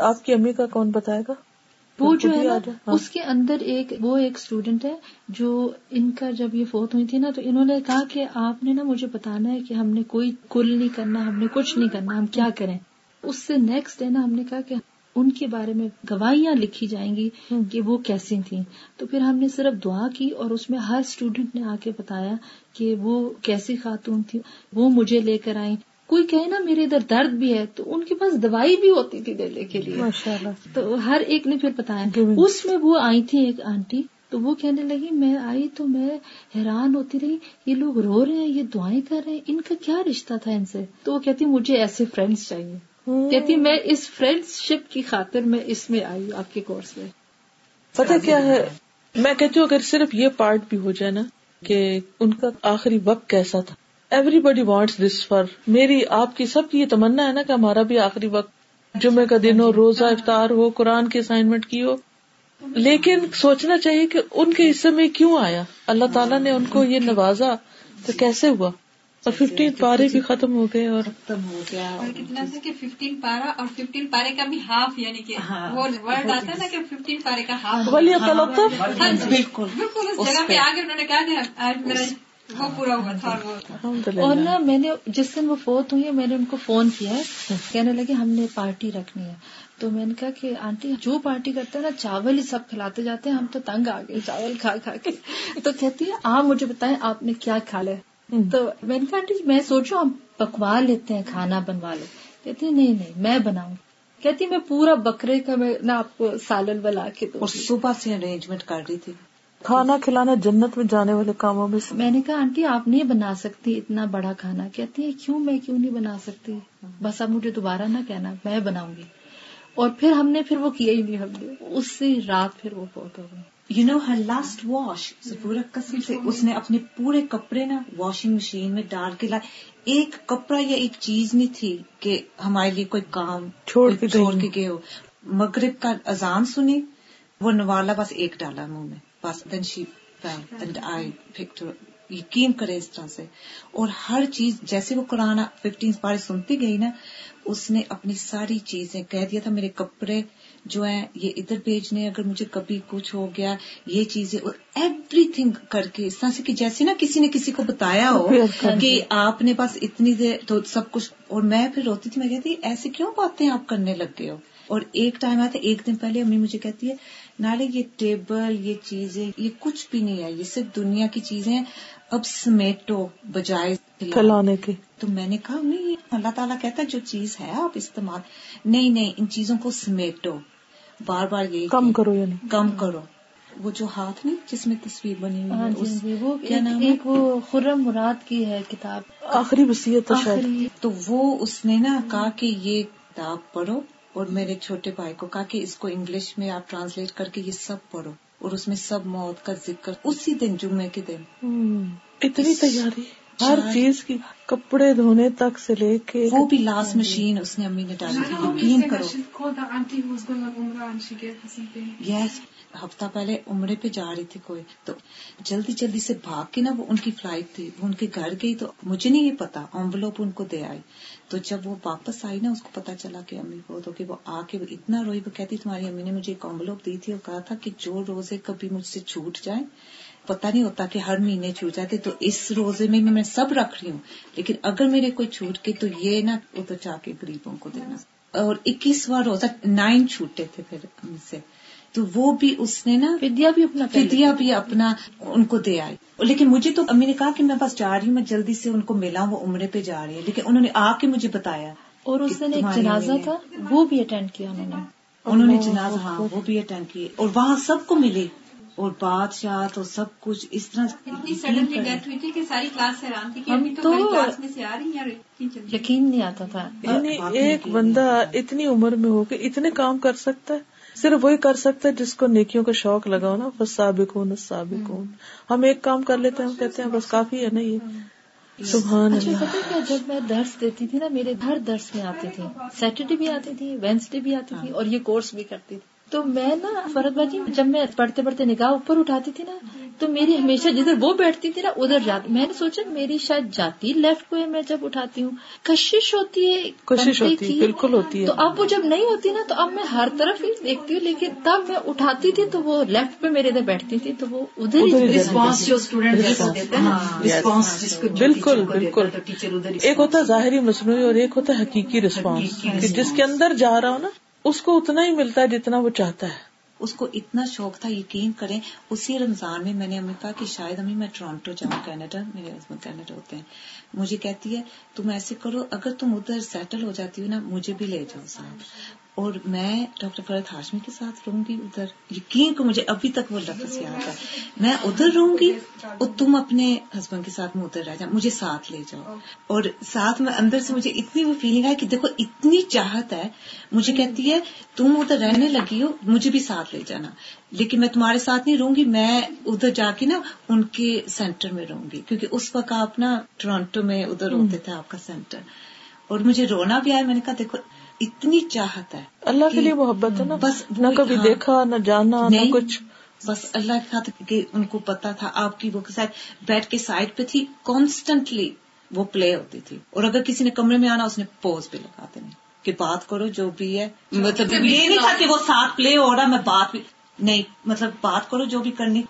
آپ کی امی کا کون بتائے گا؟ وہ جو ہے نا ہاں۔ اس کے اندر ایک وہ ایک اسٹوڈینٹ ہے جو ان کا جب یہ فوت ہوئی تھی نا تو انہوں نے کہا کہ آپ نے نا مجھے بتانا ہے کہ ہم نے کوئی کل نہیں کرنا ہم نے کچھ نہیں کرنا ہم کیا کریں؟ اس سے نیکسٹ ڈے نا ہم نے کہا کہ ان کے بارے میں گواہیاں لکھی جائیں گی کہ وہ کیسی تھیں۔ تو پھر ہم نے صرف دعا کی اور اس میں ہر اسٹوڈینٹ نے آ کے بتایا کہ وہ کیسی خاتون تھی وہ مجھے لے کر آئیں۔ کوئی کہے نا میرے ادھر درد بھی ہے تو ان کے پاس دوائی بھی ہوتی تھی دینے کے لیے۔ تو ہر ایک نے پھر بتایا۔ اس میں وہ آئی تھی ایک آنٹی تو وہ کہنے لگی میں آئی تو میں حیران ہوتی رہی یہ لوگ رو رہے ہیں یہ دعائیں کر رہے ہیں ان کا کیا رشتہ تھا ان سے؟ تو وہ کہتی مجھے ایسے فرینڈس چاہیے۔ کہتی میں اس فرینڈ شپ کی خاطر میں اس میں آئی آپ کے کورس میں۔ پتہ کیا ہے؟ میں کہتی ہوں اگر صرف یہ پارٹ بھی ہو جائے نا کہ ان کا آخری وقت کیسا تھا۔ Everybody wants this for میری آپ کی سب کی یہ تمنا ہے نا کہ ہمارا بھی آخری وقت جمعے کا دن ہو روزہ افطار ہو قرآن کی اسائنمنٹ کی ہو۔ لیکن سوچنا چاہیے کہ ان کے حصے میں کیوں آیا؟ اللہ تعالیٰ نے ان کو یہ نوازا تو کیسے ہوا؟ اور ففٹین پارے بھی ختم ہو گئے اور ختم ہو گیا۔ اور کتنا تھا کہ ففٹین پارا اور ففٹین پارے کا بھی ہاف یعنی کہ ہاں۔ وہ ورڈ آتا ہے نا کہ ففٹین پارے کا ہاف بالکل۔ بالکل اس جگہ پہ آگے انہوں نے کہا کہ آج میرا وہ پورا ہوا تھا اور نا میں نے جس دن وہ فوت ہوئی ہے میں نے ان کو فون کیا ہے۔ کہنے لگے ہم نے پارٹی رکھنی ہے۔ تو میں نے کہا کہ آنٹی جو پارٹی کرتے ہیں نا چاول ہی سب کھلاتے جاتے ہیں ہم تو تنگ آ گئے چاول کھا کھا کے۔ تو کہتی ہے آپ مجھے بتائیں آپ نے کیا کھا لیا تو میں نے کہا آنٹی میں سوچو ہم پکوا لیتے ہیں کھانا بنوا لے کہتی ہے نہیں نہیں میں بناؤں۔ کہتی میں پورا بکرے کا میں نا آپ کو سالن بنا کے دوں اور صبح سے ارینجمنٹ کر رہی تھی۔ کھانا کھلانا جنت میں جانے والے کاموں میں سے میں نے کہا آنٹی آپ نہیں بنا سکتی اتنا بڑا کھانا۔ کہتی ہے کیوں؟ میں کیوں نہیں بنا سکتی؟ بس اب مجھے دوبارہ نہ کہنا میں بناؤں گی۔ اور پھر ہم نے پھر وہ کیا ہی نہیں ہم نے اس سے رات پھر وہ بہت ہو گئی۔ یو نو ہر لاسٹ واش پورا قسم سے اس نے اپنے پورے کپڑے نا واشنگ مشین میں ڈال کے لائے ایک کپڑا یا ایک چیز نہیں تھی کہ ہمارے لیے کوئی کام چھوڑ کے چھوڑ گئی کے گئے ہو۔ مغرب کا اذان سنی وہ نوالا بس ایک ڈالا منہ میں۔ بس دین شی اینڈ آئی یقین کرے اس طرح سے. اور ہر چیز جیسے وہ قرآن ففٹین پارے سنتی گئی نا اس نے اپنی ساری چیزیں کہہ دیا تھا میرے کپڑے جو ہیں یہ ادھر بھیجنے اگر مجھے کبھی کچھ ہو گیا یہ چیزیں اور ایوری تھنگ کر کے اس طرح سے کہ جیسے نا کسی نے کسی کو بتایا ہو کہ آپ نے بس اتنی دیر تو سب کچھ اور میں پھر روتی تھی میں کہتی ایسے کیوں باتیں آپ کرنے لگ گئے ہو؟ اور ایک ٹائم آیا تھا ایک دن پہلے امی مجھے کہتی ہے نالے یہ ٹیبل یہ چیزیں یہ کچھ بھی نہیں ہے یہ صرف دنیا کی چیزیں ہیں۔ اب سمیٹو بجائے پھیلانے کے۔ تو میں نے کہا نہیں اللہ تعالیٰ کہتا ہے جو چیز ہے آپ استعمال۔ نہیں نہیں ان چیزوں کو سمیٹو۔ بار بار یہ کم کرو یعنی۔ کم کرو۔ وہ جو ہاتھ نہیں جس میں تصویر بنی ہوئی ہاں ہے جی اس جی وہ کیا نام ہے؟ ایک وہ خرم مراد کی ہے کتاب۔ آخری وسیعت ہے تو وہ اس نے نا کہا کہ یہ کتاب پڑھو۔ اور میرے چھوٹے بھائی کو کہا کہ اس کو انگلش میں آپ ٹرانسلیٹ کر کے یہ سب پڑھو اور اس میں سب موت کا ذکر اسی دن جمعے کے دن۔ اتنی تیاری۔ ہر چیز کی کپڑے دھونے تک سے لے کے وہ بھی لاسٹ مشین اس نے امی نے ڈالی تھی۔ یقین کرو. یس ہفتہ پہلے عمرے پہ جا رہی تھی کوئی۔ تو جلدی جلدی سے بھاگ کے نا وہ ان کی فلائٹ تھی۔ وہ ان کے گھر گئی تو مجھے نہیں یہ پتا۔ انولوپ ان کو دے آئی۔ تو جب وہ واپس آئی نا اس کو پتا چلا کہ امی کو تو کہ وہ آ کے وہ اتنا روئی وہ کہتی تمہاری امی نے مجھے ایک انولوپ دی تھی اور کہا تھا کہ جو روزے کبھی مجھ سے چھوٹ جائیں پتا نہیں ہوتا کہ ہر مہینے چھوٹ جاتے تو اس روزے میں میں سب رکھ رہی ہوں۔ لیکن اگر میرے کوئی چھوٹ کے تو یہ نا وہ تو چاہ کے غریبوں کو دینا۔ اور اکیسواں روزہ نائن چھوٹے تھے پھر ہم سے۔ تو وہ بھی اس نے نا فدیہ بھی اپنا کر فدیہ بھی اپنا ان کو دے آئی لیکن مجھے تو امی نے کہا کہ میں بس جا رہی ہوں میں جلدی سے ان کو ملا وہ عمرے پہ جا رہی ہے۔ لیکن انہوں نے آ کے مجھے بتایا اور اس کہ دن ایک تمہاری جنازہ نے- تھا وہ بھی اٹینڈ کیا انہوں نے۔ انہوں نے جنازہ ہاں وہ بھی اٹینڈ کیے۔ اور وہاں سب کو ملی اور بادشاہ تو سب کچھ اس طرح سڈنلی ڈیتھ ہوئی تھی کہ ساری کلاس حیران تھی کہ ہم تو کلاس میں سے آ رہی ہیں یقین نہیں آتا تھا۔ یعنی ایک بندہ اتنی عمر میں ہو کے اتنے کام کر سکتا ہے صرف وہی کر سکتا ہے جس کو نیکیوں کا شوق لگا ہو نا۔ بس سابق ہوں سابق ہوں ہم ایک کام کر لیتے ہیں ہم کہتے ہیں بس کافی ہے نا یہ سبحان اچھا اللہ۔ جب میں درس دیتی تھی نا میرے ہر درس میں آتی تھی۔ سیٹرڈے بھی آتی تھی وینسڈے بھی آتی تھی اور یہ کورس بھی کرتی تھی۔ تو میں نا فرد باجی جب میں پڑھتے پڑھتے نگاہ اوپر اٹھاتی تھی نا تو میری ہمیشہ جدھر وہ بیٹھتی تھی نا ادھر جاتی۔ میں نے سوچا میری شاید جاتی لیفٹ کو ہے میں جب اٹھاتی ہوں۔ کشش ہوتی ہے بنتے ہوتی ہے۔ بالکل ہوتی تو ہے اب وہ جب نہیں ہوتی نا تو اب میں ہر طرف ہی دیکھتی ہوں لیکن تب میں اٹھاتی تھی تو وہ لیفٹ پہ میرے ادھر بیٹھتی تھی تو وہ ادھر رسپانس جو اسٹوڈینٹ بالکل بالکل۔ تو ایک ہوتا ظاہری مصنوعی اور ایک ہوتا حقیقی رسپانس جس کے اندر جا رہا ہو نا اس کو اتنا ہی ملتا ہے جتنا وہ چاہتا ہے۔ اس کو اتنا شوق تھا، یقین کریں، اسی رمضان میں میں نے امی کہا کہ شاید امی میں ٹورانٹو جاؤں، کینیڈا، میرے ہسبینڈ کینیڈا ہوتے ہیں۔ مجھے کہتی ہے، تم ایسے کرو، اگر تم ادھر سیٹل ہو جاتی ہو نا، مجھے بھی لے جاؤ ساتھ۔ اور میں ڈاکٹر فرد ہاشمی کے ساتھ رہوں گی ادھر. یقین کو مجھے ابھی تک وہ لفظ یاد ہے. میں ادھر رہوں گی اور تم اپنے ہسبینڈ کے ساتھ میں ادھر رہ جاؤ. مجھے ساتھ لے جاؤ. اور ساتھ میں اندر سے مجھے اتنی وہ فیلنگ آئی کہ دیکھو اتنی چاہت ہے. مجھے کہتی ہے تم ادھر رہنے لگی ہو، مجھے بھی ساتھ لے جانا. لیکن میں تمہارے ساتھ نہیں رہوں گی، میں ادھر جا کے نا ان کے سینٹر میں رہوں گی. کیونکہ اس وقت آپ نا ٹورانٹو میں ادھر ہوتے تھے، آپ کا سینٹر اور مجھے رونا بھی آیا. میں نے کہا دیکھو اتنی چاہت ہے اللہ کے لیے محبت ہے نا بس نہ کبھی ہاں۔ دیکھا نہ جانا نہ کچھ۔ بس اللہ کے کہ ان کو پتا تھا آپ کی وہ بیڈ کے سائڈ پہ تھی کانسٹنٹلی وہ پلے ہوتی تھی۔ اور اگر کسی نے کمرے میں آنا اس نے پوز بھی لگا دینی کہ بات کرو جو بھی ہے۔ مطلب یہ نہیں تھا کہ وہ ساتھ پلے ہو رہا میں بات بھی نہیں مطلب بات کرو جو بھی کرنی